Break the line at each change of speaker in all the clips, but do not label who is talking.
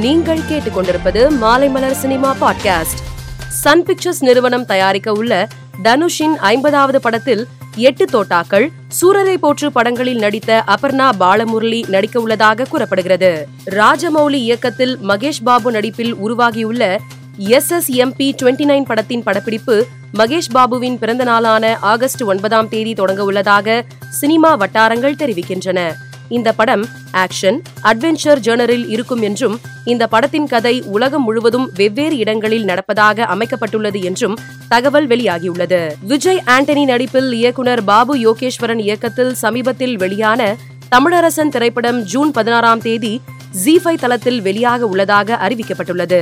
நீங்கள் கேட்டுக்கொண்டிருப்பது Maalaimalar cinema podcast. Sun Pictures நிறுவனம் தயாரிக்க உள்ள தனுஷின் ஐம்பதாவது படத்தில் எட்டு தோட்டாக்கள் சூரரை போற்று படங்களில் நடித்த அபர்ணா பாலமுரளி நடிக்க உள்ளதாக கூறப்படுகிறது. ராஜமௌலி இயக்கத்தில் மகேஷ் பாபு நடிப்பில் உருவாகியுள்ள S S MB twenty nine படத்தின் படப்பிடிப்பு மகேஷ் பாபுவின் பிறந்த நாளான ஆகஸ்ட் ஒன்பதாம் தேதி தொடங்க உள்ளதாக சினிமா வட்டாரங்கள் தெரிவிக்கின்றன. இந்த படம் ஆக்ஷன் அட்வென்ச்சர் ஜேர்னரில் இருக்கும் என்றும் இந்த படத்தின் கதை உலகம் முழுவதும் வெவ்வேறு இடங்களில் நடப்பதாக அமைக்கப்பட்டுள்ளது என்றும் தகவல் வெளியாகியுள்ளது. விஜய் ஆண்டனி நடிப்பில் இயக்குனர் பாபு யோகேஸ்வரன் இயக்கத்தில் சமீபத்தில் வெளியான தமிழரசன் திரைப்படம் ஜூன் பதினாறாம் தேதி ஜி ஃபைவ் தளத்தில் வெளியாக உள்ளதாக அறிவிக்கப்பட்டுள்ளது.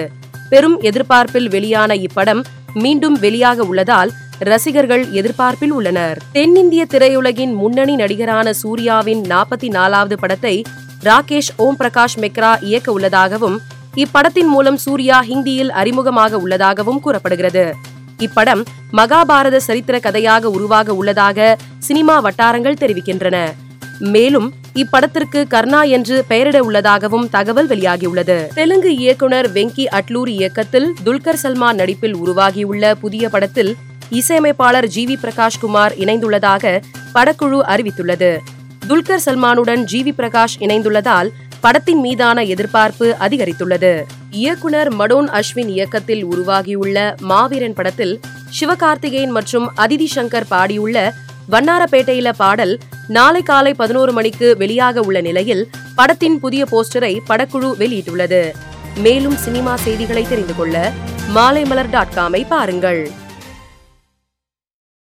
பெரும் எதிர்பார்ப்பில் வெளியான இப்படம் மீண்டும் வெளியாக உள்ளதால் ரசிகர்கள் எதிர்பார்ப்பில் உள்ளனர். தென்னிந்திய திரையுலகின் முன்னணி நடிகரான சூர்யாவின் நாற்பத்தி நாலாவது படத்தை ராகேஷ் ஓம் பிரகாஷ் மெக்ரா இயக்க உள்ளதாகவும் இப்படத்தின் மூலம் சூர்யா ஹிந்தியில் அறிமுகமாக உள்ளதாகவும் கூறப்படுகிறது. இப்படம் மகாபாரத சரித்திர கதையாக உருவாக உள்ளதாக சினிமா வட்டாரங்கள் தெரிவிக்கின்றன. மேலும் இப்படத்திற்கு கர்ணா என்று பெயரிட உள்ளதாகவும் தகவல் வெளியாகியுள்ளது. தெலுங்கு இயக்குனர் வெங்கி அட்லூர் இயக்கத்தில் துல்கர் சல்மான் நடிப்பில் உருவாகியுள்ள புதிய படத்தில் இசையமைப்பாளர் ஜி வி பிரகாஷ் குமார் இணைந்துள்ளதாக படக்குழு அறிவித்துள்ளது. துல்கர் சல்மானுடன் ஜி வி பிரகாஷ் இணைந்துள்ளதால் படத்தின் மீதான எதிர்பார்ப்பு அதிகரித்துள்ளது. இயக்குனர் மடோன் அஸ்வின் இயக்கத்தில் உருவாகியுள்ள மாவீரன் படத்தில் சிவகார்த்திகேயன் மற்றும் அதிதி சங்கர் பாடியுள்ள வண்ணாரப்பேட்டையில பாடல் நாளை காலை பதினோரு மணிக்கு வெளியாக உள்ள நிலையில் படத்தின் புதிய போஸ்டரை படக்குழு வெளியிட்டுள்ளது. மேலும் சினிமா செய்திகளை தெரிந்து கொள்ள மாலைமலர் டாட் காமை பாருங்கள்.